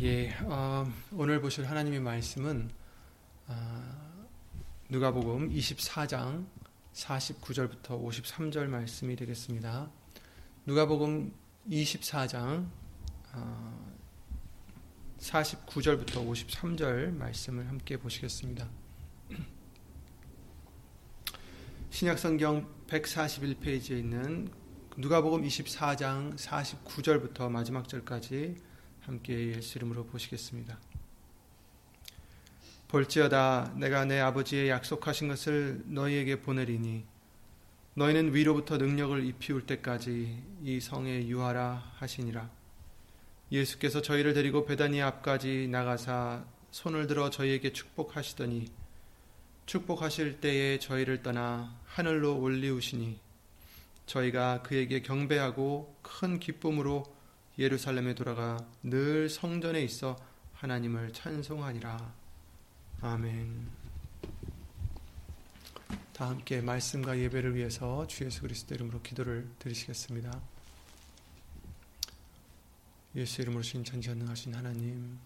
예, 어, 오늘 보실 하나님의 말씀은 어, 누가복음 24장 49절부터 53절 말씀이 되겠습니다. 누가복음 24장 어, 49절부터 53절 말씀을 함께 보시겠습니다. 신약성경 141페이지에 있는 누가복음 24장 49절부터 마지막 절까지 함께 예수 이름으로 보시겠습니다. 볼지어다 내가 내 아버지의 약속하신 것을 너희에게 보내리니 너희는 위로부터 능력을 입히울 때까지 이 성에 유하라 하시니라. 예수께서 저희를 데리고 베다니 앞까지 나가사 손을 들어 저희에게 축복하시더니 축복하실 때에 저희를 떠나 하늘로 올리우시니 저희가 그에게 경배하고 큰 기쁨으로 예루살렘에 돌아가 늘 성전에 있어 하나님을 찬송하니라. 아멘. 다 함께 말씀과 예배를 위해서 주 예수 그리스도 이름으로 기도를 드리시겠습니다. 예수 이름으로 신 전지전능하신 하나님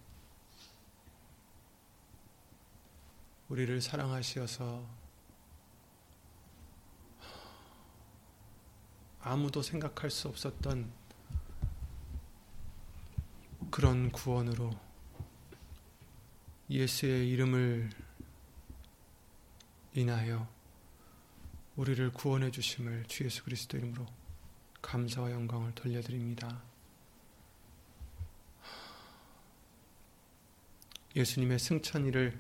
우리를 사랑하시어서 아무도 생각할 수 없었던 그런 구원으로 예수의 이름을 인하여 우리를 구원해 주심을 주 예수 그리스도 이름으로 감사와 영광을 돌려드립니다. 예수님의 승천일을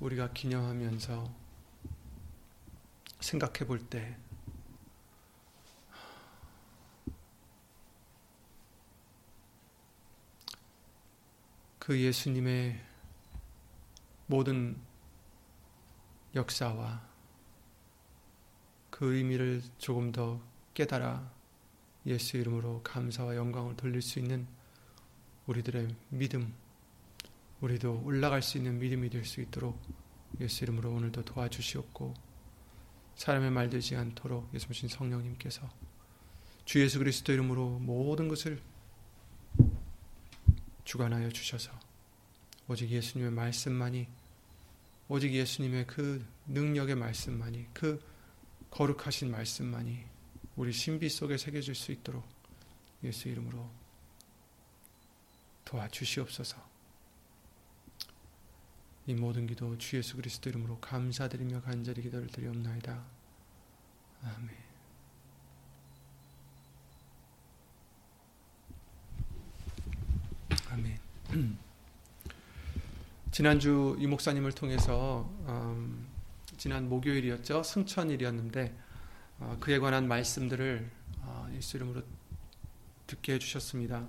우리가 기념하면서 생각해 볼 때, 그 예수님의 모든 역사와 그 의미를 조금 더 깨달아 예수 이름으로 감사와 영광을 돌릴 수 있는 우리들의 믿음, 우리도 올라갈 수 있는 믿음이 될 수 있도록 예수 이름으로 오늘도 도와주시옵고 사람의 말 되지 않도록 예수님 성령님께서 주 예수 그리스도 이름으로 모든 것을 주관하여 주셔서 오직 예수님의 말씀만이 오직 예수님의 그 능력의 말씀만이 그 거룩하신 말씀만이 우리 신비 속에 새겨질 수 있도록 예수 이름으로 도와주시옵소서. 이 모든 기도 주 예수 그리스도 이름으로 감사드리며 간절히 기도를 드리옵나이다. 아멘. 아멘. 지난주 이 목사님을 통해서 음, 지난 목요일이었죠 승천일이었는데 어, 그에 관한 말씀들을 어, 예수 이름으로 듣게 해주셨습니다.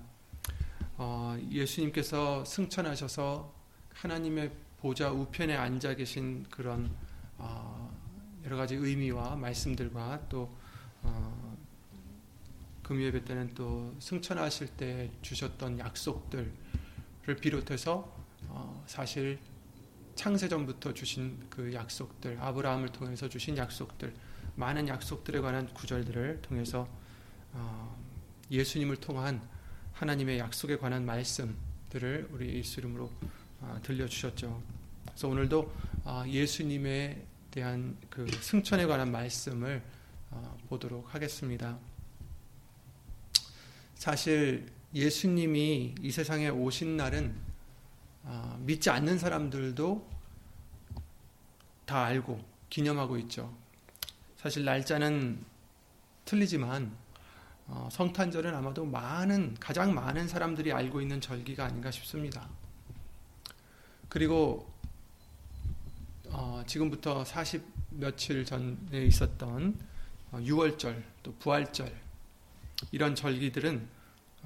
어, 예수님께서 승천하셔서 하나님의 보좌 우편에 앉아 계신 그런 어, 여러 가지 의미와 말씀들과 또 어, 금요예배 때는 또 승천하실 때 주셨던 약속들을 비롯해서 어, 사실 창세전부터 주신 그 약속들, 아브라함을 통해서 주신 약속들, 많은 약속들에 관한 구절들을 통해서 어, 예수님을 통한 하나님의 약속에 관한 말씀들을 우리 예수 이름으로 아, 들려주셨죠. 그래서 오늘도 아, 예수님에 대한 그 승천에 관한 말씀을 아, 보도록 하겠습니다. 사실 예수님이 이 세상에 오신 날은 아, 믿지 않는 사람들도 다 알고 기념하고 있죠. 사실 날짜는 틀리지만 어, 성탄절은 아마도 많은 가장 많은 사람들이 알고 있는 절기가 아닌가 싶습니다. 그리고 어, 지금부터 40 며칠 전에 있었던 어, 6월절 또 부활절 이런 절기들은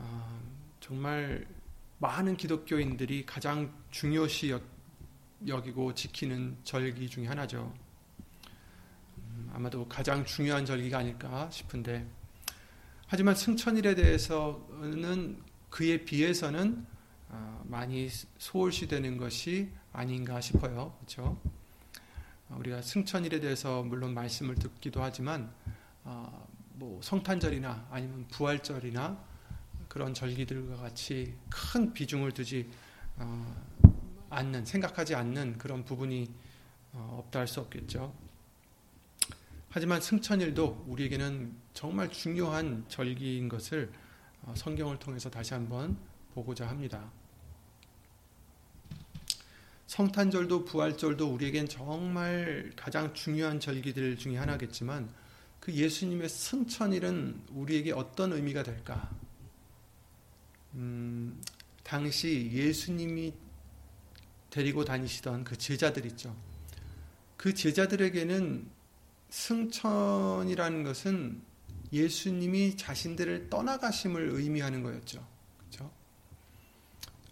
어, 정말 많은 기독교인들이 가장 중요시 여기고 지키는 절기 중에 하나죠. 음, 아마도 가장 중요한 절기가 아닐까 싶은데 하지만 승천일에 대해서는 그에 비해서는 어, 많이 소홀시되는 것이 아닌가 싶어요. 그렇죠? 우리가 승천일에 대해서 물론 말씀을 듣기도 하지만 어, 뭐 성탄절이나 아니면 부활절이나 그런 절기들과 같이 큰 비중을 두지 어, 않는 생각하지 않는 그런 부분이 없다 할 수 없겠죠. 하지만 승천일도 우리에게는 정말 중요한 절기인 것을 어, 성경을 통해서 다시 한번 보고자 합니다. 성탄절도 부활절도 우리에겐 정말 가장 중요한 절기들 중에 하나겠지만 그 예수님의 승천일은 우리에게 어떤 의미가 될까? 음, 당시 예수님이 데리고 다니시던 그 제자들 있죠. 그 제자들에게는 승천이라는 것은 예수님이 자신들을 떠나가심을 의미하는 거였죠. 그렇죠?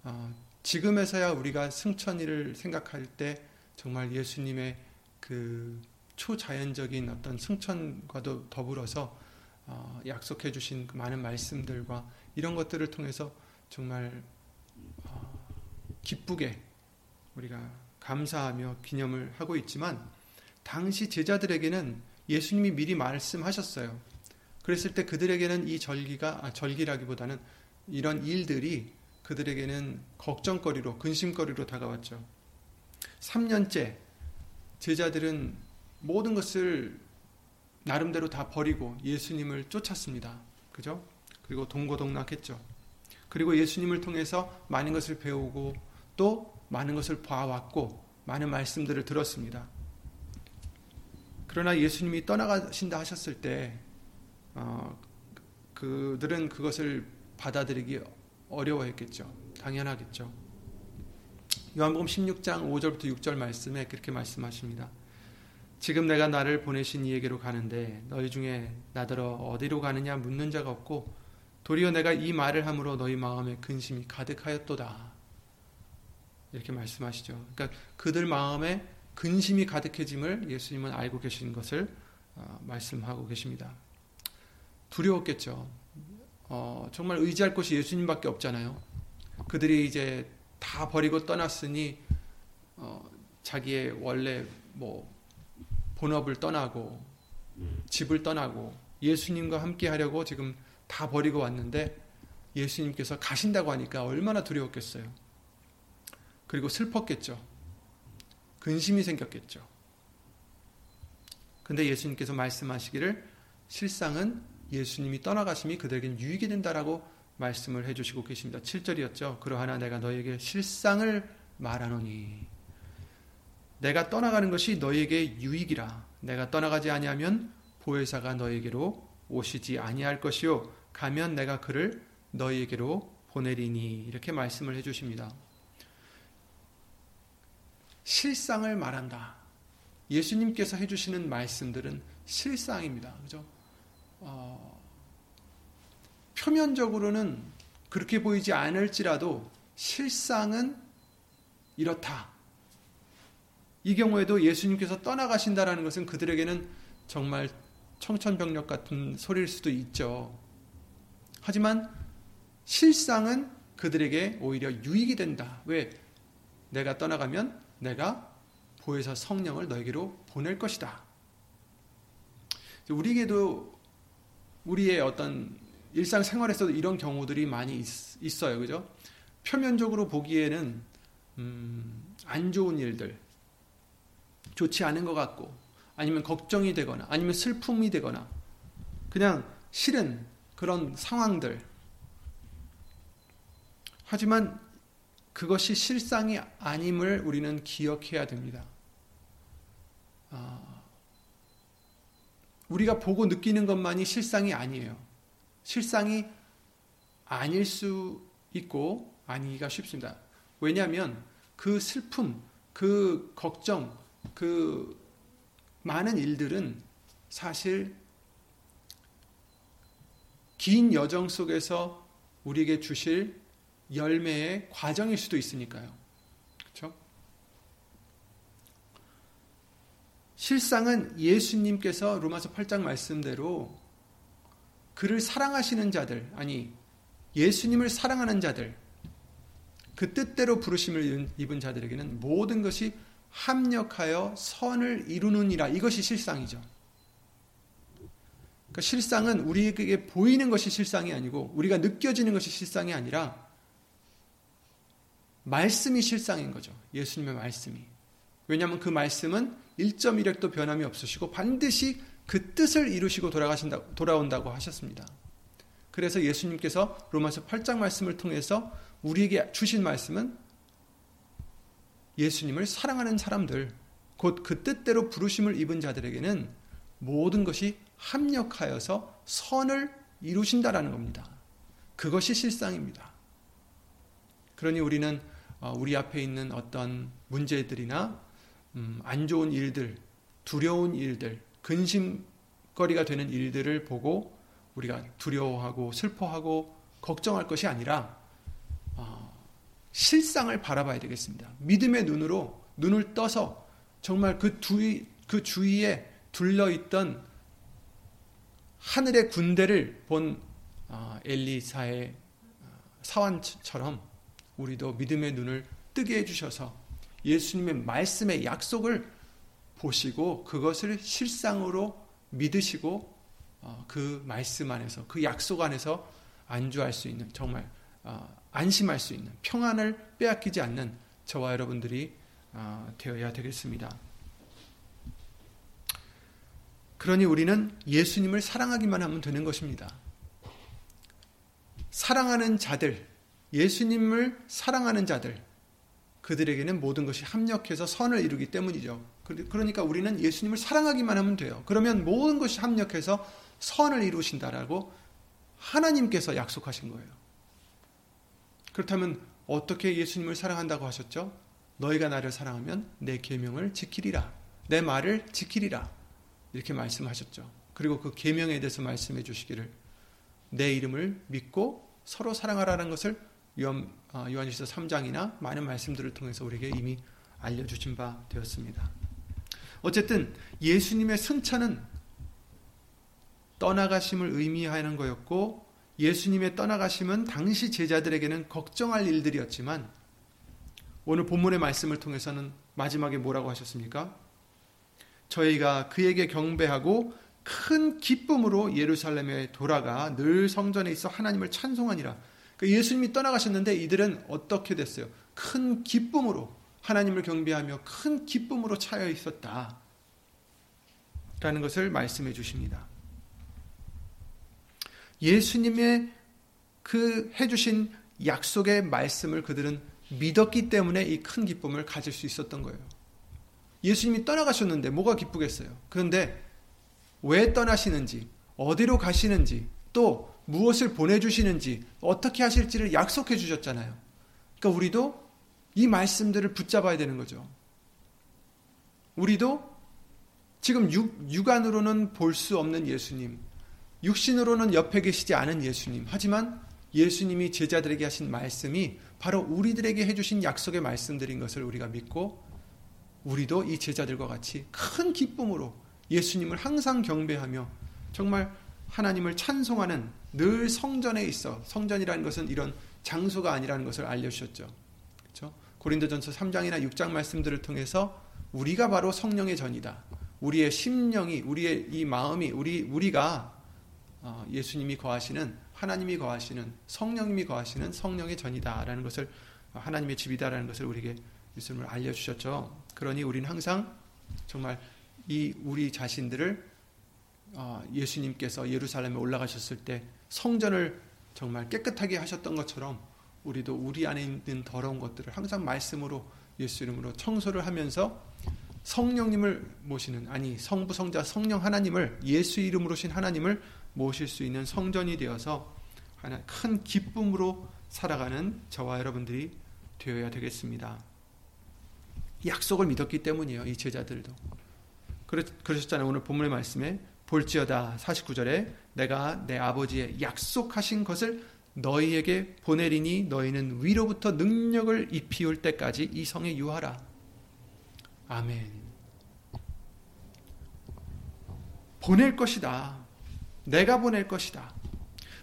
어, 지금에서야 우리가 승천일을 생각할 때 정말 예수님의 그 초자연적인 어떤 승천과도 더불어서 어, 약속해 주신 그 많은 말씀들과 이런 것들을 통해서 정말 어, 기쁘게 우리가 감사하며 기념을 하고 있지만 당시 제자들에게는 예수님이 미리 말씀하셨어요. 그랬을 때 그들에게는 이 절기가 아, 절기라기보다는 이런 일들이 그들에게는 걱정거리로 근심거리로 다가왔죠. 3년째 제자들은 모든 것을 나름대로 다 버리고 예수님을 쫓았습니다. 그죠? 그리고 동고동락했죠. 그리고 예수님을 통해서 많은 것을 배우고 또 많은 것을 봐왔고 많은 말씀들을 들었습니다. 그러나 예수님이 떠나가신다 하셨을 때 어, 그들은 그것을 받아들이기 어려워했겠죠. 당연하겠죠. 요한복음 16장 5절부터 6절 말씀에 그렇게 말씀하십니다. 지금 내가 나를 보내신 이에게로 가는데 너희 중에 나더러 어디로 가느냐 묻는 자가 없고 도리어 내가 이 말을 함으로 너희 마음에 근심이 가득하였도다. 이렇게 말씀하시죠. 그러니까 그들 마음에 근심이 가득해짐을 예수님은 알고 계신 것을 어, 말씀하고 계십니다. 두려웠겠죠. 어, 정말 의지할 곳이 예수님밖에 없잖아요. 그들이 이제 다 버리고 떠났으니 어, 자기의 원래 뭐 본업을 떠나고 집을 떠나고 예수님과 함께 하려고 지금 다 버리고 왔는데 예수님께서 가신다고 하니까 얼마나 두려웠겠어요. 그리고 슬펐겠죠. 근심이 생겼겠죠. 근데 예수님께서 말씀하시기를 실상은 예수님이 떠나가심이 그들에게 유익이 된다라고 말씀을 해주시고 계십니다. 7절이었죠. 그러하나 내가 너에게 실상을 말하노니 내가 떠나가는 것이 너에게 유익이라 내가 떠나가지 아니하면 보혜사가 너에게로 오시지 아니할 것이요 가면 내가 그를 너에게로 보내리니 이렇게 말씀을 해 주십니다. 실상을 말한다. 예수님께서 해 주시는 말씀들은 실상입니다. 그죠? 어, 표면적으로는 그렇게 보이지 않을지라도 실상은 이렇다. 이 경우에도 예수님께서 떠나가신다라는 것은 그들에게는 정말 청천벽력 같은 소리일 수도 있죠. 하지만 실상은 그들에게 오히려 유익이 된다. 왜? 내가 떠나가면 내가 보혜사 성령을 너에게로 보낼 것이다. 우리에게도 우리의 어떤 일상생활에서도 이런 경우들이 많이 있, 어요 그죠? 표면적으로 보기에는 음, 안 좋은 일들, 좋지 않은 것 같고, 아니면 걱정이 되거나, 아니면 슬픔이 되거나, 그냥 싫은 그런 상황들. 하지만 그것이 실상이 아님을 우리는 기억해야 됩니다. 아, 우리가 보고 느끼는 것만이 실상이 아니에요. 실상이 아닐 수 있고 아니기가 쉽습니다. 왜냐하면 그 슬픔, 그 걱정, 그 많은 일들은 사실 긴 여정 속에서 우리에게 주실 열매의 과정일 수도 있으니까요. 실상은 예수님께서 로마서 8장 말씀대로 그를 사랑하시는 자들, 아니 예수님을 사랑하는 자들, 그 뜻대로 부르심을 입은 자들에게는 모든 것이 합력하여 선을 이루느니라. 이것이 실상이죠. 그러니까 실상은 우리에게 보이는 것이 실상이 아니고 우리가 느껴지는 것이 실상이 아니라 말씀이 실상인 거죠. 예수님의 말씀이. 왜냐하면 그 말씀은 1.1핵도 변함이 없으시고 반드시 그 뜻을 이루시고 돌아가신다, 돌아온다고 하셨습니다. 그래서 예수님께서 로마서 8장 말씀을 통해서 우리에게 주신 말씀은 예수님을 사랑하는 사람들, 곧 그 뜻대로 부르심을 입은 자들에게는 모든 것이 합력하여서 선을 이루신다라는 겁니다. 그것이 실상입니다. 그러니 우리는 어, 우리 앞에 있는 어떤 문제들이나 음, 안 좋은 일들, 두려운 일들, 근심거리가 되는 일들을 보고 우리가 두려워하고 슬퍼하고 걱정할 것이 아니라 어, 실상을 바라봐야 되겠습니다. 믿음의 눈으로 눈을 떠서 정말 그 주위 그 주위에 둘러 있던 하늘의 군대를 본 어, 엘리사의 사환처럼 우리도 믿음의 눈을 뜨게 해주셔서 예수님의 말씀의 약속을 보시고 그것을 실상으로 믿으시고 어, 그 말씀 안에서 그 약속 안에서 안주할 수 있는 정말 어, 안심할 수 있는 평안을 빼앗기지 않는 저와 여러분들이 어, 되어야 되겠습니다. 그러니 우리는 예수님을 사랑하기만 하면 되는 것입니다. 사랑하는 자들, 예수님을 사랑하는 자들, 그들에게는 모든 것이 합력해서 선을 이루기 때문이죠. 그러니까 우리는 예수님을 사랑하기만 하면 돼요. 그러면 모든 것이 합력해서 선을 이루신다라고 하나님께서 약속하신 거예요. 그렇다면 어떻게 예수님을 사랑한다고 하셨죠? 너희가 나를 사랑하면 내 계명을 지키리라. 내 말을 지키리라. 이렇게 말씀하셨죠. 그리고 그 계명에 대해서 말씀해 주시기를 내 이름을 믿고 서로 사랑하라는 것을 요한, 어, 요한일서 3장이나 많은 말씀들을 통해서 우리에게 이미 알려주신 바 되었습니다. 어쨌든 예수님의 승천은 떠나가심을 의미하는 거였고 예수님의 떠나가심은 당시 제자들에게는 걱정할 일들이었지만 오늘 본문의 말씀을 통해서는 마지막에 뭐라고 하셨습니까? 저희가 그에게 경배하고 큰 기쁨으로 예루살렘에 돌아가 늘 성전에 있어 하나님을 찬송하니라. 그 예수님이 떠나가셨는데 이들은 어떻게 됐어요? 큰 기쁨으로 하나님을 경배하며 큰 기쁨으로 차여 있었다. 라는 것을 말씀해 주십니다. 예수님의 그 해주신 약속의 말씀을 그들은 믿었기 때문에 이 큰 기쁨을 가질 수 있었던 거예요. 예수님이 떠나가셨는데 뭐가 기쁘겠어요? 그런데 왜 떠나시는지, 어디로 가시는지, 또 무엇을 보내주시는지 어떻게 하실지를 약속해 주셨잖아요. 그러니까 우리도 이 말씀들을 붙잡아야 되는 거죠. 우리도 지금 육, 육안으로는 볼 수 없는 예수님, 육신으로는 옆에 계시지 않은 예수님, 하지만 예수님이 제자들에게 하신 말씀이 바로 우리들에게 해주신 약속의 말씀들인 것을 우리가 믿고 우리도 이 제자들과 같이 큰 기쁨으로 예수님을 항상 경배하며 정말 하나님을 찬송하는 늘 성전에 있어 성전이라는 것은 이런 장소가 아니라는 것을 알려주셨죠. 그렇죠? 고린도전서 3장이나 6장 말씀들을 통해서 우리가 바로 성령의 전이다. 우리의 심령이 우리의 이 마음이 우리 우리가 어, 예수님이 거하시는 하나님이 거하시는 성령님이 거하시는 성령의 전이다라는 것을 하나님의 집이다라는 것을 우리에게 예수님을 알려주셨죠. 그러니 우리는 항상 정말 이 우리 자신들을 어, 예수님께서 예루살렘에 올라가셨을 때 성전을 정말 깨끗하게 하셨던 것처럼 우리도 우리 안에 있는 더러운 것들을 항상 말씀으로 예수 이름으로 청소를 하면서 성령님을 모시는 아니 성부 성자 성령 하나님을 예수 이름으로 신 하나님을 모실 수 있는 성전이 되어서 하나 큰 기쁨으로 살아가는 저와 여러분들이 되어야 되겠습니다. 약속을 믿었기 때문이에요. 이 제자들도. 그러셨잖아요. 오늘 본문의 말씀에 볼지어다 49절에 내가 내 아버지의 약속하신 것을 너희에게 보내리니 너희는 위로부터 능력을 입히올 때까지 이 성에 유하라. 아멘. 보낼 것이다. 내가 보낼 것이다.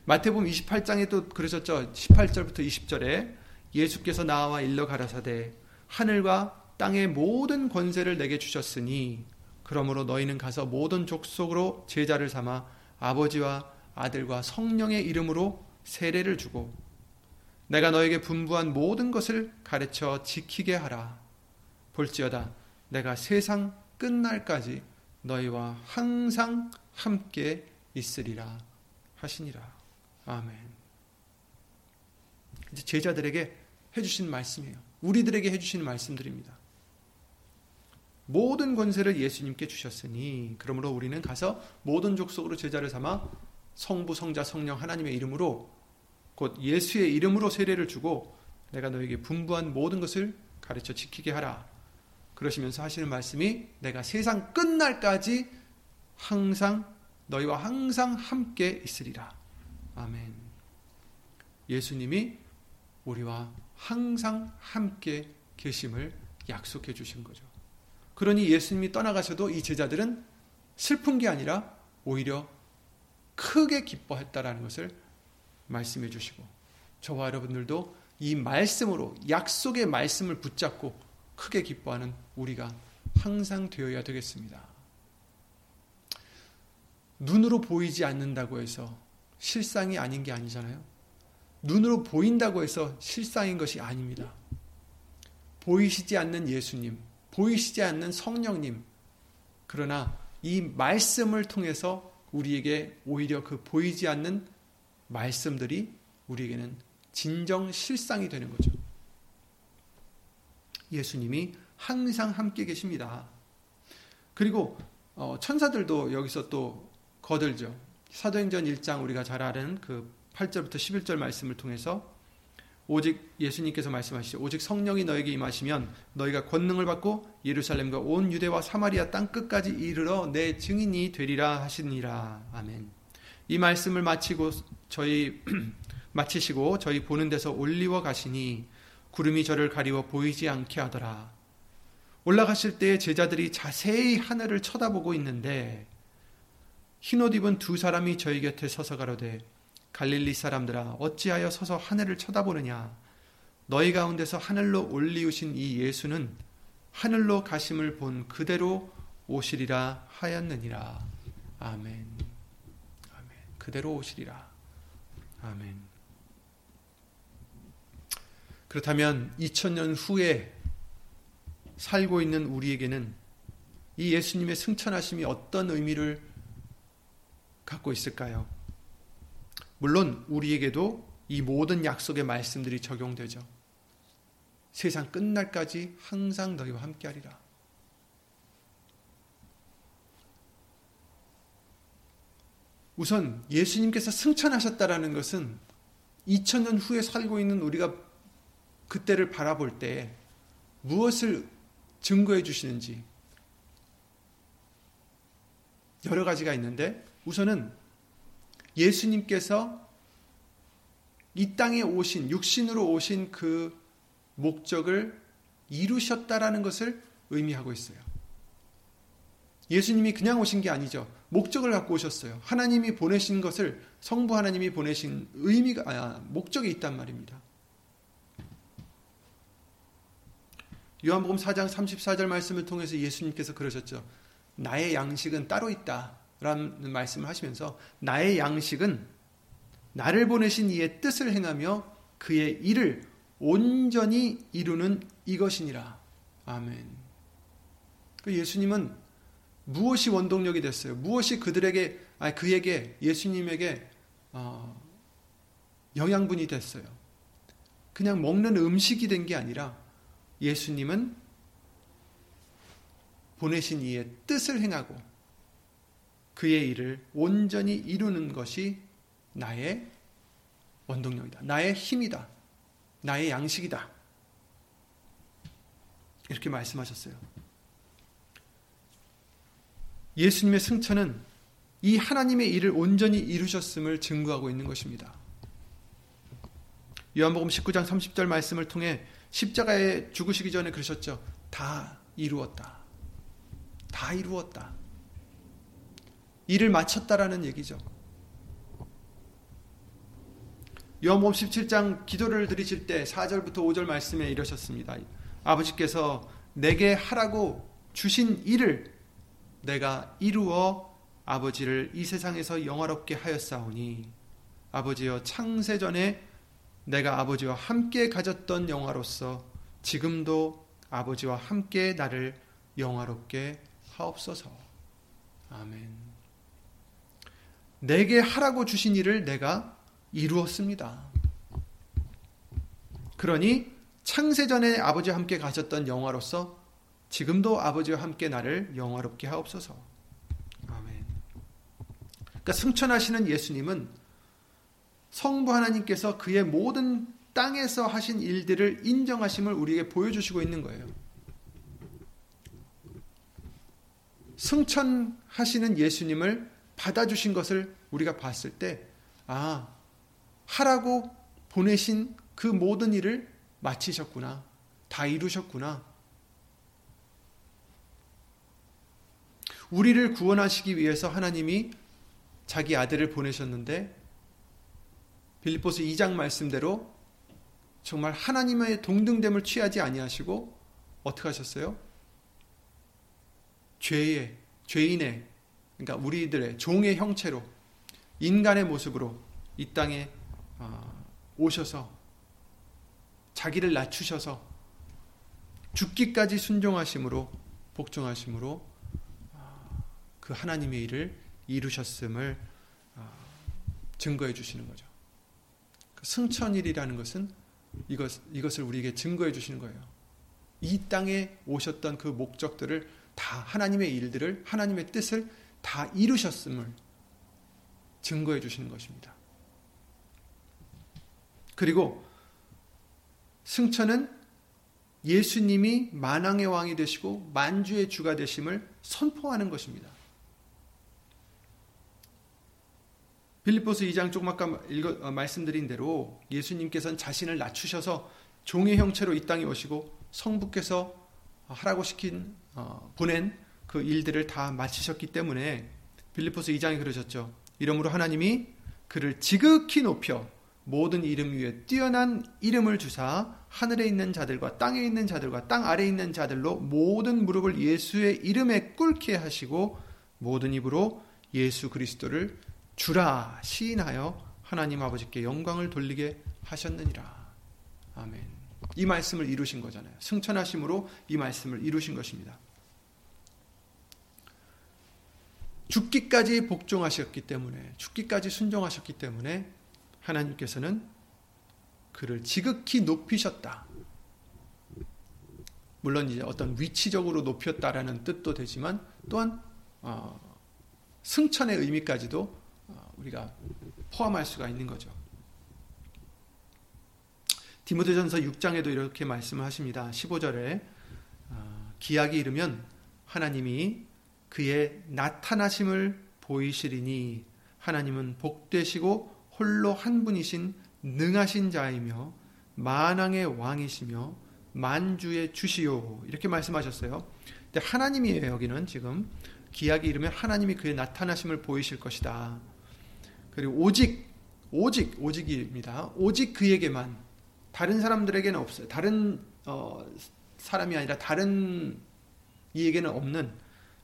마태복음 28장에 또 그러셨죠. 18절부터 20절에 예수께서 나와 일러 가라사대 하늘과 땅의 모든 권세를 내게 주셨으니 그러므로 너희는 가서 모든 족속으로 제자를 삼아 아버지와 아들과 성령의 이름으로 세례를 주고 내가 너에게 분부한 모든 것을 가르쳐 지키게 하라. 볼지어다 내가 세상 끝날까지 너희와 항상 함께 있으리라 하시니라. 아멘. 이제 제자들에게 해주신 말씀이에요. 우리들에게 해주신 말씀들입니다. 모든 권세를 예수님께 주셨으니 그러므로 우리는 가서 모든 족속으로 제자를 삼아 성부 성자 성령 하나님의 이름으로 곧 예수의 이름으로 세례를 주고 내가 너에게 분부한 모든 것을 가르쳐 지키게 하라. 그러시면서 하시는 말씀이 내가 세상 끝날까지 항상 너희와 항상 함께 있으리라. 아멘. 예수님이 우리와 항상 함께 계심을 약속해 주신 거죠. 그러니 예수님이 떠나가셔도 이 제자들은 슬픈 게 아니라 오히려 크게 기뻐했다라는 것을 말씀해 주시고 저와 여러분들도 이 말씀으로 약속의 말씀을 붙잡고 크게 기뻐하는 우리가 항상 되어야 되겠습니다. 눈으로 보이지 않는다고 해서 실상이 아닌 게 아니잖아요. 눈으로 보인다고 해서 실상인 것이 아닙니다. 보이시지 않는 예수님, 보이시지 않는 성령님. 그러나 이 말씀을 통해서 우리에게 오히려 그 보이지 않는 말씀들이 우리에게는 진정 실상이 되는 거죠. 예수님이 항상 함께 계십니다. 그리고 어, 천사들도 여기서 또 거들죠. 사도행전 1장 우리가 잘 아는 그 8절부터 11절 말씀을 통해서 오직 예수님께서 말씀하시죠. 오직 성령이 너에게 임하시면 너희가 권능을 받고 예루살렘과 온 유대와 사마리아 땅 끝까지 이르러 내 증인이 되리라 하시니라. 아멘. 이 말씀을 마치고 저희 마치시고 저희 보는 데서 올리워 가시니 구름이 저를 가리워 보이지 않게 하더라. 올라가실 때 제자들이 자세히 하늘을 쳐다보고 있는데 흰옷 입은 두 사람이 저희 곁에 서서 가로되 갈릴리 사람들아 어찌하여 서서 하늘을 쳐다보느냐? 너희 가운데서 하늘로 올리우신 이 예수는 하늘로 가심을 본 그대로 오시리라 하였느니라. 아멘. 아멘. 그대로 오시리라. 아멘. 그렇다면 2000년 후에 살고 있는 우리에게는 이 예수님의 승천하심이 어떤 의미를 갖고 있을까요? 물론 우리에게도 이 모든 약속의 말씀들이 적용되죠. 세상 끝날까지 항상 너희와 함께하리라. 우선 예수님께서 승천하셨다라는 것은 2000년 후에 살고 있는 우리가 그때를 바라볼 때 무엇을 증거해 주시는지 여러 가지가 있는데 우선은 예수님께서 이 땅에 오신 육신으로 오신 그 목적을 이루셨다라는 것을 의미하고 있어요. 예수님이 그냥 오신 게 아니죠. 목적을 갖고 오셨어요. 하나님이 보내신 것을 성부 하나님이 보내신 의미가 아, 목적이 있단 말입니다. 요한복음 4장 34절 말씀을 통해서 예수님께서 그러셨죠. 나의 양식은 따로 있다. 라는 말씀을 하시면서 나의 양식은 나를 보내신 이의 뜻을 행하며 그의 일을 온전히 이루는 이것이니라. 아멘. 그 예수님은 무엇이 원동력이 됐어요? 무엇이 그들에게 아 그에게 예수님에게 어, 영양분이 됐어요? 그냥 먹는 음식이 된 게 아니라 예수님은 보내신 이의 뜻을 행하고 그의 일을 온전히 이루는 것이 나의 원동력이다. 나의 힘이다. 나의 양식이다. 이렇게 말씀하셨어요. 예수님의 승천은 이 하나님의 일을 온전히 이루셨음을 증거하고 있는 것입니다. 요한복음 19장 30절 말씀을 통해 십자가에 죽으시기 전에 그러셨죠. 다 이루었다. 다 이루었다. 일을 마쳤다라는 얘기죠. 요한복음 17장 기도를 드리실 때 4절부터 5절 말씀에 이러셨습니다. 아버지께서 내게 하라고 주신 일을 내가 이루어 아버지를 이 세상에서 영화롭게 하였사오니 아버지여 창세 전에 내가 아버지와 함께 가졌던 영화로서 지금도 아버지와 함께 나를 영화롭게 하옵소서. 아멘. 내게 하라고 주신 일을 내가 이루었습니다. 그러니 창세전에 아버지와 함께 가졌던 영화로서 지금도 아버지와 함께 나를 영화롭게 하옵소서. 아멘. 그러니까 승천하시는 예수님은 성부 하나님께서 그의 모든 땅에서 하신 일들을 인정하심을 우리에게 보여주시고 있는 거예요. 승천하시는 예수님을 받아주신 것을 우리가 봤을 때, 아, 하라고 보내신 그 모든 일을 마치셨구나. 다 이루셨구나. 우리를 구원하시기 위해서 하나님이 자기 아들을 보내셨는데 빌립보스 2장 말씀대로 정말 하나님의 동등됨을 취하지 아니하시고 어떻게 하셨어요? 죄의 죄인의 그러니까 우리들의 종의 형체로 인간의 모습으로 이 땅에 어, 오셔서 자기를 낮추셔서 죽기까지 순종하심으로 복종하심으로 어, 그 하나님의 일을 이루셨음을 어, 증거해 주시는 거죠. 그 승천일이라는 것은 이것, 이것을 우리에게 증거해 주시는 거예요. 이 땅에 오셨던 그 목적들을 다 하나님의 일들을 하나님의 뜻을 다 이루셨음을 증거해 주시는 것입니다. 그리고 승천은 예수님이 만왕의 왕이 되시고 만주의 주가 되심을 선포하는 것입니다. 빌립보스 2장 조금 아까 읽어, 어, 말씀드린 대로 예수님께서는 자신을 낮추셔서 종의 형체로 이 땅에 오시고 성부께서 하라고 시킨 어, 보낸 그 일들을 다 마치셨기 때문에 빌립보스 2장에 그러셨죠. 이러므로 하나님이 그를 지극히 높여 모든 이름 위에 뛰어난 이름을 주사 하늘에 있는 자들과 땅에 있는 자들과 땅 아래에 있는 자들로 모든 무릎을 예수의 이름에 꿇게 하시고 모든 입으로 예수 그리스도를 주라 시인하여 하나님 아버지께 영광을 돌리게 하셨느니라. 아멘. 이 말씀을 이루신 거잖아요. 승천하심으로 이 말씀을 이루신 것입니다. 죽기까지 복종하셨기 때문에 죽기까지 순종하셨기 때문에 하나님께서는 그를 지극히 높이셨다. 물론 이제 어떤 위치적으로 높였다라는 뜻도 되지만 또한 어, 승천의 의미까지도 어, 우리가 포함할 수가 있는 거죠. 디모데전서 6장에도 이렇게 말씀을 하십니다. 15절에 어, 기약이 이르면 하나님이 그의 나타나심을 보이시리니 하나님은 복되시고 홀로 한 분이신 능하신 자이며 만왕의 왕이시며 만주의 주시오 이렇게 말씀하셨어요. 근데 하나님이에요 여기는 지금 기약이 이르면 하나님이 그의 나타나심을 보이실 것이다. 그리고 오직 오직 오직입니다. 오직 그에게만 다른 사람들에게는 없어요. 다른 어, 사람이 아니라 다른 이에게는 없는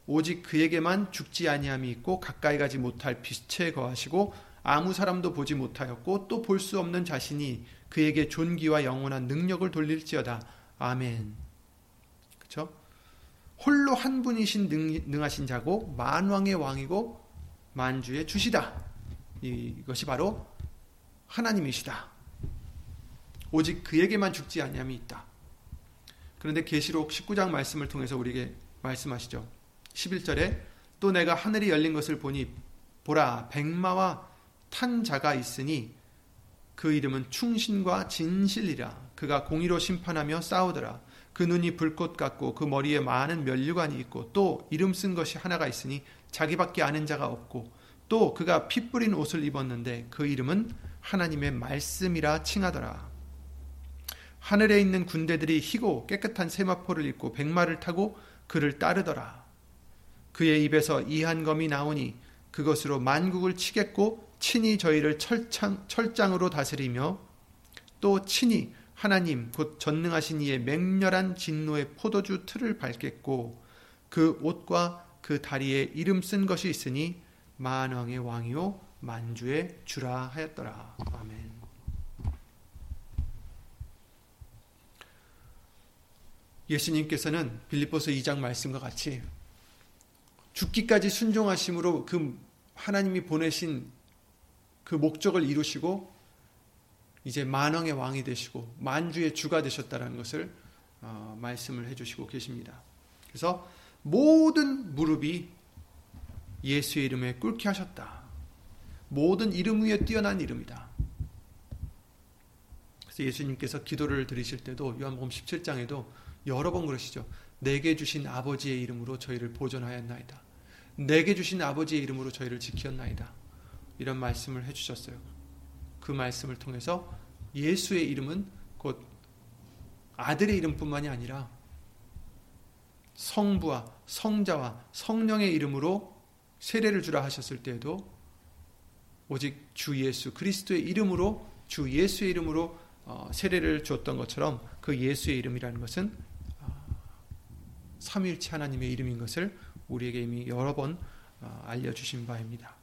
오직 그에게만 죽지 아니함이 있고 가까이 가지 못할 빛에 거하시고 아무 사람도 보지 못하였고 또 볼 수 없는 자신이 그에게 존귀와 영원한 능력을 돌릴지어다. 아멘. 그렇죠? 홀로 한 분이신 능, 하신 자고 만왕의 왕이고 만주의 주시다. 이것이 바로 하나님이시다. 오직 그에게만 죽지 않냐이 있다. 그런데 계시록 19장 말씀을 통해서 우리에게 말씀하시죠. 11절에 또 내가 하늘이 열린 것을 보니 보라 백마와 탄 자가 있으니 그 이름은 충신과 진실이라. 그가 공의로 심판하며 싸우더라. 그 눈이 불꽃 같고 그 머리에 많은 면류관이 있고 또 이름 쓴 것이 하나가 있으니 자기밖에 아는 자가 없고 또 그가 피 뿌린 옷을 입었는데 그 이름은 하나님의 말씀이라 칭하더라. 하늘에 있는 군대들이 희고 깨끗한 세마포를 입고 백마를 타고 그를 따르더라 그의 입에서 이한검이 나오니 그것으로 만국을 치겠고 친히 저희를 철창, 철장으로 다스리며 또 친히 하나님 곧 전능하신 이의 맹렬한 진노의 포도주 틀을 밟겠고 그 옷과 그 다리에 이름 쓴 것이 있으니 만왕의 왕이요 만주의 주라 하였더라. 아멘. 예수님께서는 빌립보서 2장 말씀과 같이 죽기까지 순종하심으로 그 하나님이 보내신 그 목적을 이루시고 이제 만왕의 왕이 되시고 만주의 주가 되셨다는 것을 어, 말씀을 해주시고 계십니다. 그래서 모든 무릎이 예수의 이름에 꿇게 하셨다. 모든 이름 위에 뛰어난 이름이다. 그래서 예수님께서 기도를 드리실 때도 요한복음 17장에도 여러 번 그러시죠. 내게 주신 아버지의 이름으로 저희를 보존하였나이다. 내게 주신 아버지의 이름으로 저희를 지켰나이다. 이런 말씀을 해주셨어요. 그 말씀을 통해서 예수의 이름은 곧 아들의 이름뿐만이 아니라 성부와 성자와 성령의 이름으로 세례를 주라 하셨을 때에도 오직 주 예수 그리스도의 이름으로 주 예수의 이름으로 어, 세례를 주었던 것처럼 그 예수의 이름이라는 것은 어, 삼일체 하나님의 이름인 것을 우리에게 이미 여러 번 어, 알려주신 바입니다.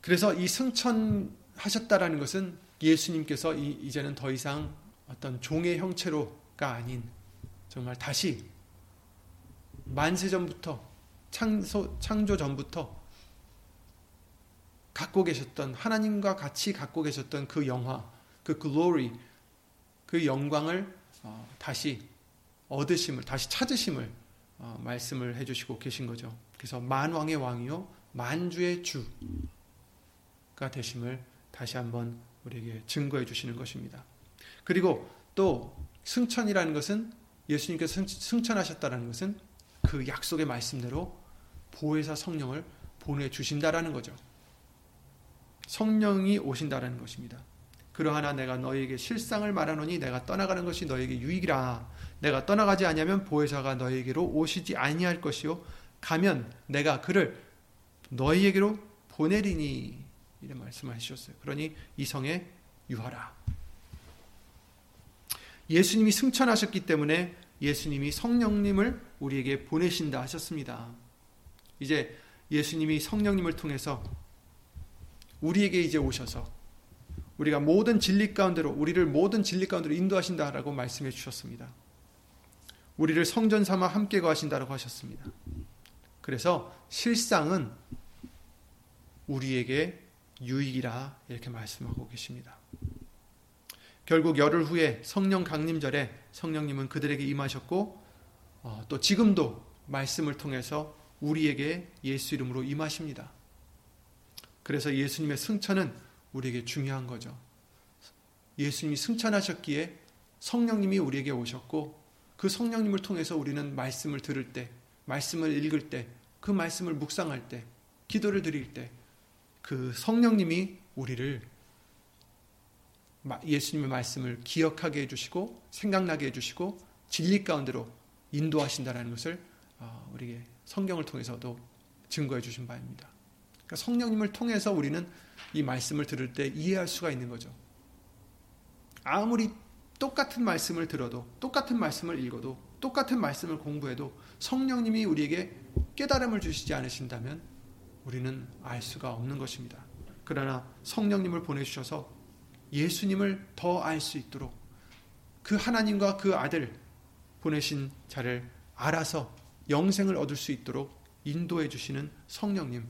그래서 이 승천하셨다라는 것은 예수님께서 이, 제는 더 이상 어떤 종의 형체로가 아닌 정말 다시 만세 전부터 창조, 창조 전부터 갖고 계셨던 하나님과 같이 갖고 계셨던 그 영화, 그 글로리, 그 영광을 어, 다시 얻으심을, 다시 찾으심을 어, 말씀을 해주시고 계신 거죠. 그래서 만왕의 왕이요, 만주의 주. 가 되심을 다시 한번 우리에게 증거해 주시는 것입니다. 그리고 또 승천이라는 것은 예수님께서 승천하셨다는 것은 그 약속의 말씀대로 보혜사 성령을 보내 주신다라는 거죠. 성령이 오신다라는 것입니다. 그러하나 내가 너에게 실상을 말하노니 내가 떠나가는 것이 너에게 유익이라. 내가 떠나가지 아니하면 보혜사가 너에게로 오시지 아니할 것이요 가면 내가 그를 너희에게로 보내리니 이런 말씀을 하셨어요. 그러니 이 성에 유하라. 예수님이 승천하셨기 때문에 예수님이 성령님을 우리에게 보내신다 하셨습니다. 이제 예수님이 성령님을 통해서 우리에게 이제 오셔서 우리가 모든 진리 가운데로 우리를 모든 진리 가운데로 인도하신다라고 말씀해 주셨습니다. 우리를 성전 삼아 함께 거하신다라고 하셨습니다. 그래서 실상은 우리에게 유익이라 이렇게 말씀하고 계십니다. 결국 열흘 후에 성령 강림절에 성령님은 그들에게 임하셨고 어, 또 지금도 말씀을 통해서 우리에게 예수 이름으로 임하십니다. 그래서 예수님의 승천은 우리에게 중요한 거죠. 예수님이 승천하셨기에 성령님이 우리에게 오셨고 그 성령님을 통해서 우리는 말씀을 들을 때, 말씀을 읽을 때, 그 말씀을 묵상할 때, 기도를 드릴 때, 그 성령님이 우리를 예수님의 말씀을 기억하게 해주시고 생각나게 해주시고 진리 가운데로 인도하신다라는 것을 어, 우리에게 성경을 통해서도 증거해 주신 바입니다. 그러니까 성령님을 통해서 우리는 이 말씀을 들을 때 이해할 수가 있는 거죠. 아무리 똑같은 말씀을 들어도 똑같은 말씀을 읽어도 똑같은 말씀을 공부해도 성령님이 우리에게 깨달음을 주시지 않으신다면 우리는 알 수가 없는 것입니다. 그러나 성령님을 보내주셔서 예수님을 더 알 수 있도록 그 하나님과 그 아들, 보내신 자를 알아서 영생을 얻을 수 있도록 인도해 주시는 성령님,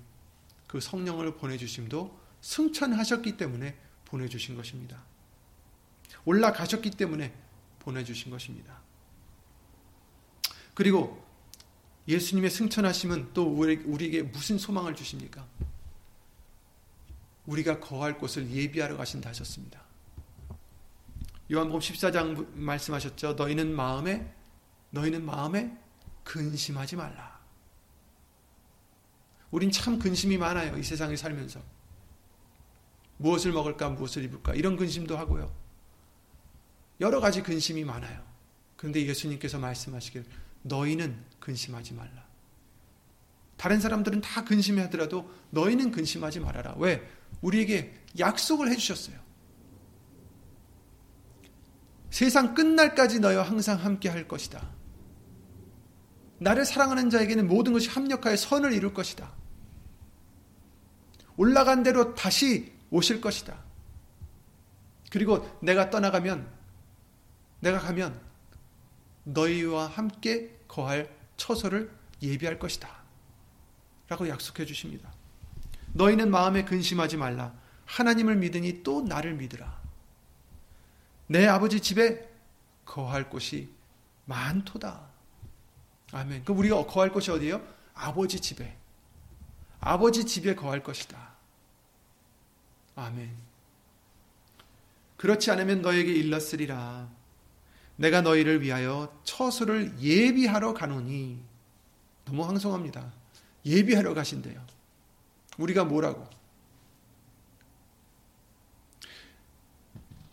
그 성령을 보내주심도 승천하셨기 때문에 보내주신 것입니다. 올라가셨기 때문에 보내주신 것입니다. 그리고 예수님의 승천하심은 또 우리에게 무슨 소망을 주십니까? 우리가 거할 곳을 예비하러 가신다 하셨습니다. 요한복음 14장 말씀하셨죠. 너희는 마음에 너희는 마음에 근심하지 말라. 우린 참 근심이 많아요. 이 세상에 살면서. 무엇을 먹을까, 무엇을 입을까 이런 근심도 하고요. 여러 가지 근심이 많아요. 그런데 예수님께서 말씀하시길 너희는 근심하지 말라. 다른 사람들은 다 근심해 하더라도 너희는 근심하지 말아라. 왜? 우리에게 약속을 해주셨어요. 세상 끝날까지 너희와 항상 함께 할 것이다. 나를 사랑하는 자에게는 모든 것이 합력하여 선을 이룰 것이다. 올라간 대로 다시 오실 것이다. 그리고 내가 떠나가면, 내가 가면 너희와 함께 거할 처소를 예비할 것이다. 라고 약속해 주십니다. 너희는 마음에 근심하지 말라. 하나님을 믿으니 또 나를 믿으라. 내 아버지 집에 거할 곳이 많도다. 아멘. 그럼 우리가 거할 곳이 어디예요? 아버지 집에. 아버지 집에 거할 것이다. 아멘. 그렇지 않으면 너에게 일렀으리라. 내가 너희를 위하여 처소를 예비하러 가노니. 너무 황송합니다. 예비하러 가신대요. 우리가 뭐라고?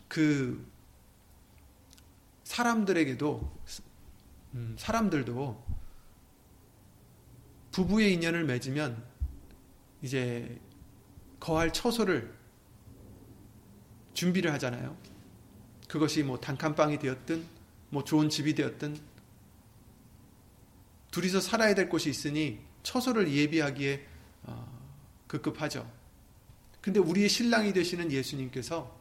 그 사람들에게도 음, 사람들도 부부의 인연을 맺으면 이제 거할 처소를 준비를 하잖아요. 그것이 뭐 단칸방이 되었든 뭐 좋은 집이 되었든 둘이서 살아야 될 곳이 있으니 처소를 예비하기에 어, 급급하죠. 근데 우리의 신랑이 되시는 예수님께서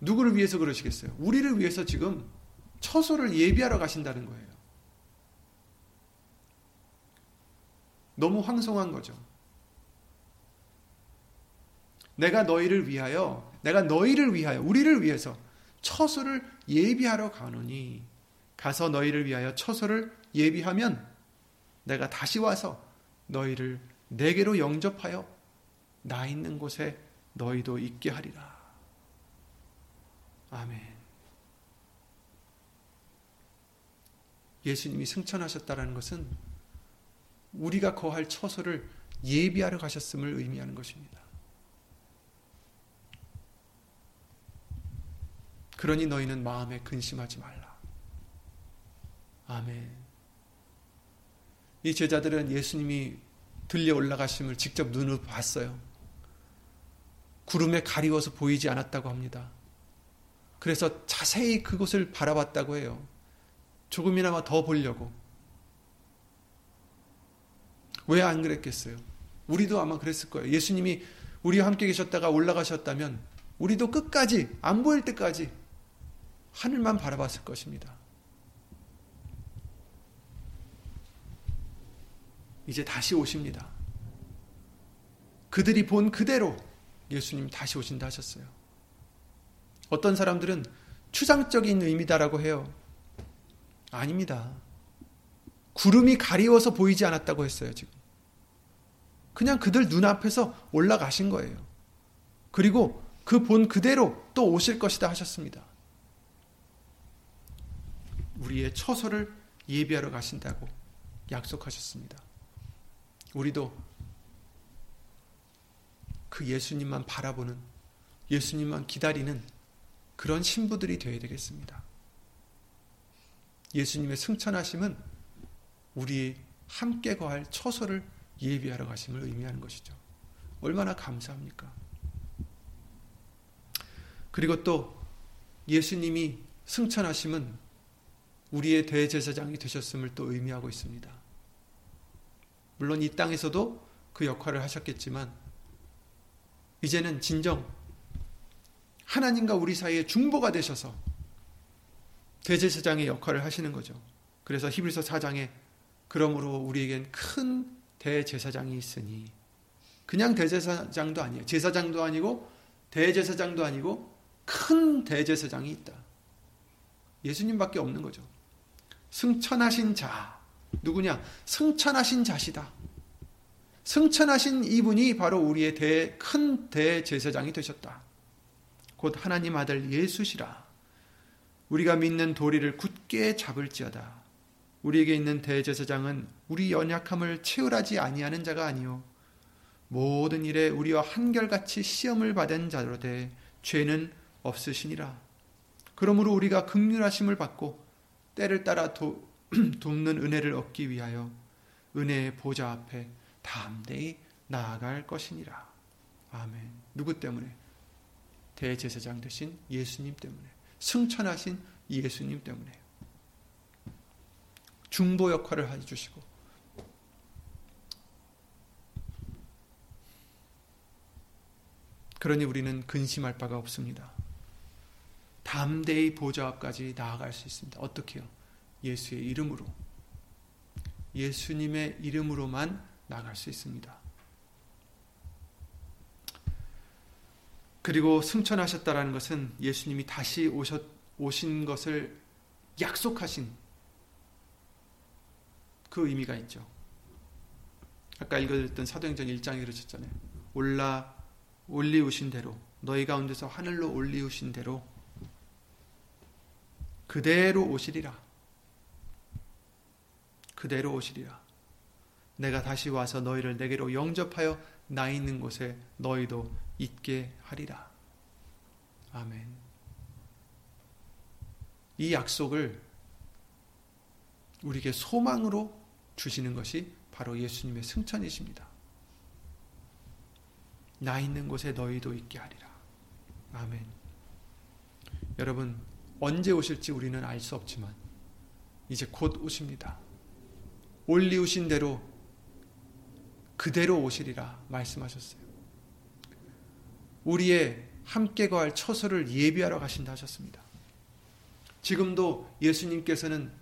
누구를 위해서 그러시겠어요? 우리를 위해서 지금 처소를 예비하러 가신다는 거예요. 너무 황송한 거죠. 내가 너희를 위하여, 내가 너희를 위하여, 우리를 위해서 처소를 예비하러 가노니, 가서 너희를 위하여 처소를 예비하면 내가 다시 와서 너희를 내게로 영접하여 나 있는 곳에 너희도 있게 하리라. 아멘. 예수님이 승천하셨다는 것은 우리가 거할 처소를 예비하러 가셨음을 의미하는 것입니다. 그러니 너희는 마음에 근심하지 말라. 아멘. 이 제자들은 예수님이 들려 올라가심을 직접 눈으로 봤어요. 구름에 가리워서 보이지 않았다고 합니다. 그래서 자세히 그곳을 바라봤다고 해요. 조금이나마 더 보려고. 왜 안 그랬겠어요? 우리도 아마 그랬을 거예요. 예수님이 우리와 함께 계셨다가 올라가셨다면 우리도 끝까지 안 보일 때까지 하늘만 바라봤을 것입니다. 이제 다시 오십니다. 그들이 본 그대로 예수님 다시 오신다 하셨어요. 어떤 사람들은 추상적인 의미다라고 해요. 아닙니다. 구름이 가리워서 보이지 않았다고 했어요, 지금. 그냥 그들 눈앞에서 올라가신 거예요. 그리고 그 본 그대로 또 오실 것이다 하셨습니다. 우리의 처소를 예비하러 가신다고 약속하셨습니다. 우리도 그 예수님만 바라보는 예수님만 기다리는 그런 신부들이 되어야 되겠습니다. 예수님의 승천하심은 우리 함께 거할 처소를 예비하러 가심을 의미하는 것이죠. 얼마나 감사합니까? 그리고 또 예수님이 승천하심은 우리의 대제사장이 되셨음을 또 의미하고 있습니다. 물론 이 땅에서도 그 역할을 하셨겠지만 이제는 진정 하나님과 우리 사이에 중보가 되셔서 대제사장의 역할을 하시는 거죠. 그래서 히브리서 4장에 그러므로 우리에겐 큰 대제사장이 있으니 그냥 대제사장도 아니에요. 제사장도 아니고 대제사장도 아니고 큰 대제사장이 있다. 예수님밖에 없는 거죠. 승천하신 자 누구냐? 승천하신 자시다. 승천하신 이분이 바로 우리의 대, 큰 대제사장이 되셨다. 곧 하나님 아들 예수시라. 우리가 믿는 도리를 굳게 잡을지어다. 우리에게 있는 대제사장은 우리 연약함을 채울하지 아니하는 자가 아니요 모든 일에 우리와 한결같이 시험을 받은 자로 돼 죄는 없으시니라. 그러므로 우리가 극률하심을 받고 때를 따라 도, 돕는 은혜를 얻기 위하여 은혜의 보좌 앞에 담대히 나아갈 것이니라. 아멘. 누구 때문에? 대제사장 되신 예수님 때문에. 승천하신 예수님 때문에. 중보 역할을 해주시고 그러니 우리는 근심할 바가 없습니다. 담대히 보좌 앞까지 나아갈 수 있습니다. 어떻게요? 예수의 이름으로. 예수님의 이름으로만 나갈 수 있습니다. 그리고 승천하셨다라는 것은 예수님이 다시 오셨, 오신 것을 약속하신 그 의미가 있죠. 아까 읽어드렸던 사도행전 1장에 그러셨잖아요. 올라 올리우신 대로 너희 가운데서 하늘로 올리우신 대로 그대로 오시리라. 그대로 오시리라. 내가 다시 와서 너희를 내게로 영접하여 나 있는 곳에 너희도 있게 하리라. 아멘. 이 약속을 우리에게 소망으로 주시는 것이 바로 예수님의 승천이십니다. 나 있는 곳에 너희도 있게 하리라. 아멘. 여러분, 언제 오실지 우리는 알 수 없지만, 이제 곧 오십니다. 올리우신 대로 그대로 오시리라 말씀하셨어요. 우리의 함께 거할 처소를 예비하러 가신다 하셨습니다. 지금도 예수님께서는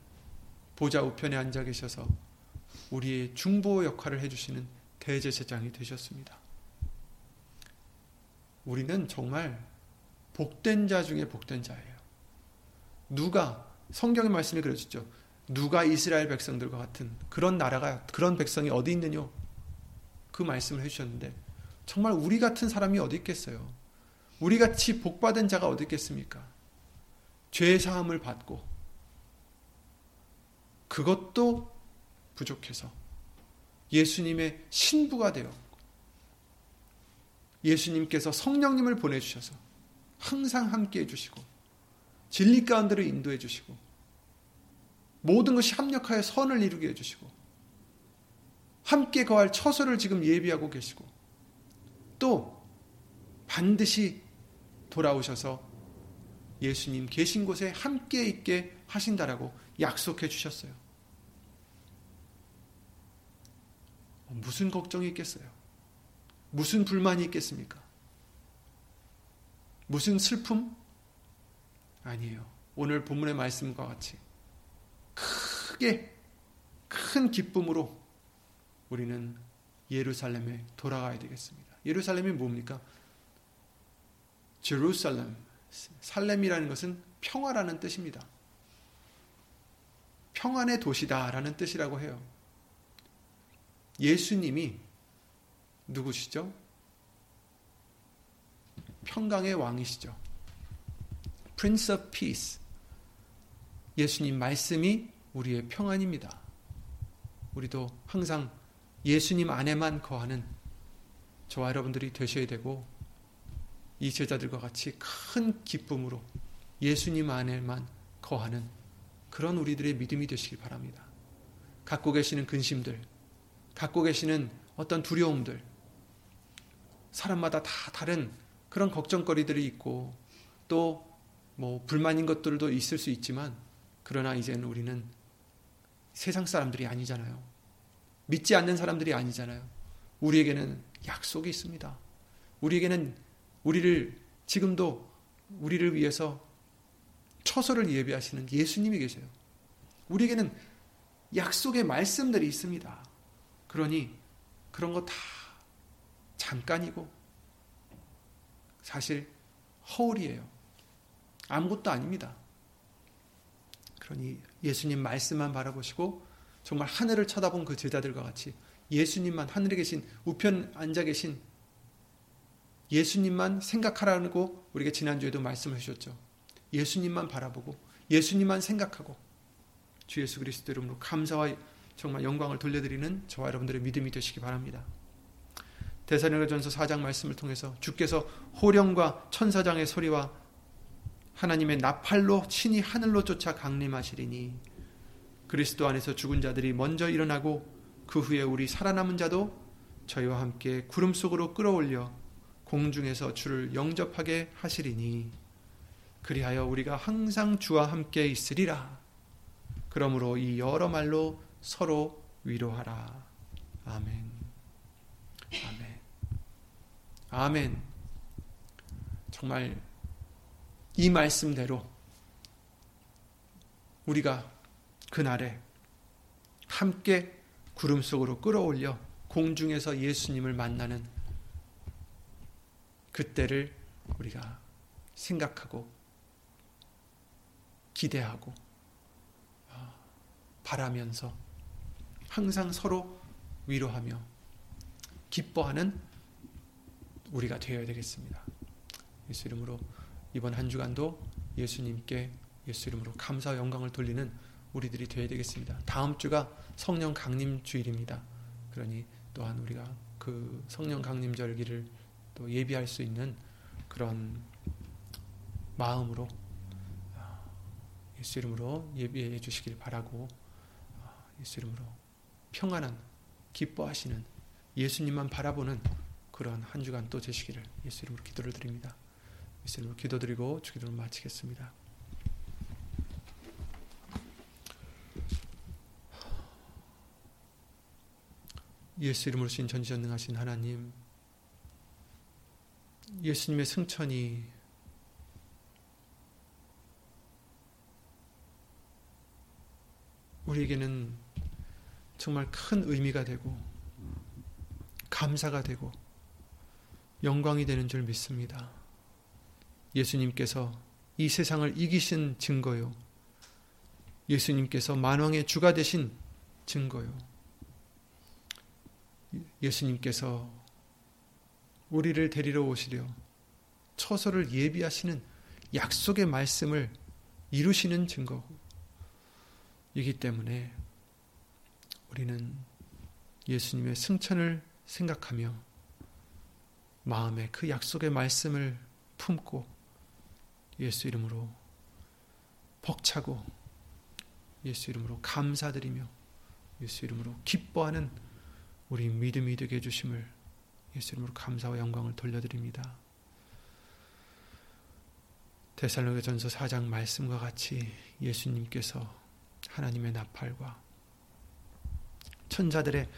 보좌 우편에 앉아 계셔서 우리의 중보 역할을 해주시는 대제사장이 되셨습니다. 우리는 정말 복된 자 중에 복된 자예요. 누가 성경의 말씀이 그러시죠. 누가 이스라엘 백성들과 같은 그런 나라가 그런 백성이 어디 있느냐 그 말씀을 해주셨는데 정말 우리 같은 사람이 어디 있겠어요? 우리 같이 복받은 자가 어디 있겠습니까? 죄 사함을 받고 그것도 부족해서 예수님의 신부가 되어 예수님께서 성령님을 보내주셔서 항상 함께 해주시고 진리 가운데로 인도해 주시고 모든 것이 합력하여 선을 이루게 해 주시고 함께 거할 처소를 지금 예비하고 계시고 또 반드시 돌아오셔서 예수님 계신 곳에 함께 있게 하신다라고 약속해 주셨어요. 무슨 걱정이 있겠어요? 무슨 불만이 있겠습니까? 무슨 슬픔? 아니에요. 오늘 본문의 말씀과 같이 크게 큰 기쁨으로 우리는 예루살렘에 돌아가야 되겠습니다. 예루살렘이 뭡니까? 제루살렘, 살렘이라는 것은 평화라는 뜻입니다. 평안의 도시다라는 뜻이라고 해요. 예수님이 누구시죠? 평강의 왕이시죠. Prince of Peace. 예수님 말씀이 우리의 평안입니다. 우리도 항상 예수님 안에만 거하는 저와 여러분들이 되셔야 되고 이 제자들과 같이 큰 기쁨으로 예수님 안에만 거하는 그런 우리들의 믿음이 되시길 바랍니다. 갖고 계시는 근심들, 갖고 계시는 어떤 두려움들, 사람마다 다 다른 그런 걱정거리들이 있고 또 뭐 불만인 것들도 있을 수 있지만 그러나 이제는 우리는 세상 사람들이 아니잖아요. 믿지 않는 사람들이 아니잖아요. 우리에게는 약속이 있습니다. 우리에게는 우리를 지금도 우리를 위해서 처소를 예비하시는 예수님이 계세요. 우리에게는 약속의 말씀들이 있습니다. 그러니 그런 거 다 잠깐이고 사실 허울이에요. 아무것도 아닙니다. 그러니 예수님 말씀만 바라보시고 정말 하늘을 쳐다본 그 제자들과 같이 예수님만 하늘에 계신 우편 앉아 계신 예수님만 생각하라고 우리가 지난주에도 말씀을 주셨죠. 예수님만 바라보고 예수님만 생각하고 주 예수 그리스도 이름으로 감사와 정말 영광을 돌려드리는 저와 여러분들의 믿음이 되시기 바랍니다. 대사령전서 4장 말씀을 통해서 주께서 호령과 천사장의 소리와 하나님의 나팔로 친히 하늘로 쫓아 강림하시리니 그리스도 안에서 죽은 자들이 먼저 일어나고 그 후에 우리 살아남은 자도 저희와 함께 구름 속으로 끌어올려 공중에서 주를 영접하게 하시리니 그리하여 우리가 항상 주와 함께 있으리라. 그러므로 이 여러 말로 서로 위로하라. 아멘. 아멘. 아멘. 정말 이 말씀대로 우리가 그날에 함께 구름 속으로 끌어올려 공중에서 예수님을 만나는 그때를 우리가 생각하고 기대하고 어, 바라면서 항상 서로 위로하며 기뻐하는 우리가 되어야 되겠습니다. 예수 이름으로 이번 한 주간도 예수님께 예수 이름으로 감사와 영광을 돌리는 우리들이 되어야 되겠습니다. 다음 주가 성령 강림 주일입니다. 그러니 또한 우리가 그 성령 강림 절기를 또 예비할 수 있는 그런 마음으로 예수 이름으로 예비해 주시길 바라고 예수 이름으로 평안한 기뻐하시는 예수님만 바라보는 그런 한 주간 또 되시기를 예수 이름으로 기도를 드립니다. 이름으로 기도드리고 주기도를 마치겠습니다. 예수 이름으로 신 전지전능하신 하나님 예수님의 승천이 우리에게는 정말 큰 의미가 되고 감사가 되고 영광이 되는 줄 믿습니다. 예수님께서 이 세상을 이기신 증거요. 예수님께서 만왕의 주가 되신 증거요. 예수님께서 우리를 데리러 오시려 처소를 예비하시는 약속의 말씀을 이루시는 증거이기 때문에 우리는 예수님의 승천을 생각하며 마음에 그 약속의 말씀을 품고 예수 이름으로 벅차고 예수 이름으로 감사드리며 예수 이름으로 기뻐하는 우리 믿음이 되게 해주심을 예수 이름으로 감사와 영광을 돌려드립니다. 데살로니전서 4장 말씀과 같이 예수님께서 하나님의 나팔과 천사들의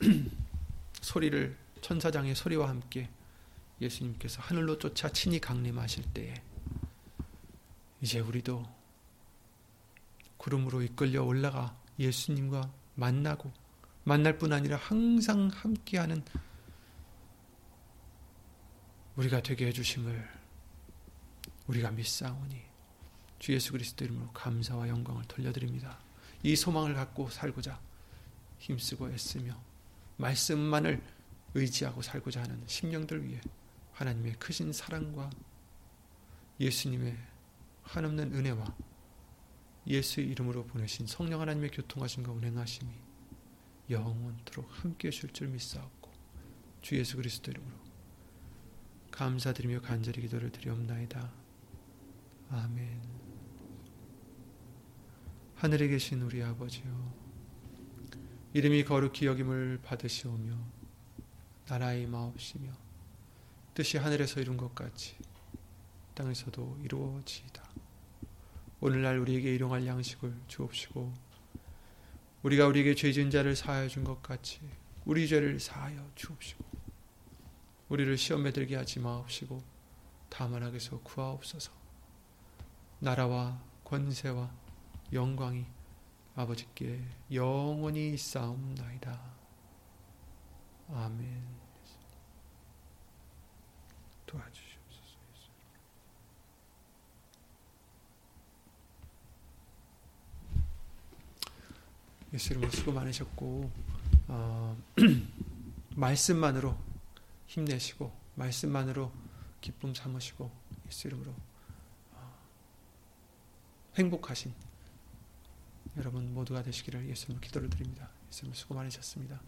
소리를 천사장의 소리와 함께 예수님께서 하늘로 쫓아 친히 강림하실 때에 이제 우리도 구름으로 이끌려 올라가 예수님과 만나고 만날 뿐 아니라 항상 함께하는 우리가 되게 해주심을 우리가 믿사오니 주 예수 그리스도 이름으로 감사와 영광을 돌려드립니다. 이 소망을 갖고 살고자 힘쓰고 애쓰며 말씀만을 의지하고 살고자 하는 심령들 위해 하나님의 크신 사랑과 예수님의 한없는 은혜와 예수의 이름으로 보내신 성령 하나님의 교통하심과 운행하심이 영원토록 함께 하실 줄 믿사옵고 주 예수 그리스도 이름으로 감사드리며 간절히 기도를 드리옵나이다. 아멘 하늘에 계신 우리 아버지여 이름이 거룩히 여김을 받으시오며 나라의 마옵시며 뜻이 하늘에서 이룬 것 같이 땅에서도 이루어지이다. 오늘날 우리에게 일용할 양식을 주옵시고 우리가 우리에게 죄 지은 자를 사하여 준 것 같이 우리 죄를 사하여 주옵시고 우리를 시험에 들게 하지 마옵시고 다만 악에서 구하옵소서 나라와 권세와 영광이 아버지께 영원히 싸움나이다. 아멘. 도와주시옵소서. 예수 이름으로 수고 많으셨고 어, 말씀만으로 힘내시고 말씀만으로 기쁨 삼으시고 예수 이름으로 어, 행복하신 여러분 모두가 되시기를 예수님으로 기도를 드립니다. 예수님 수고 많으셨습니다.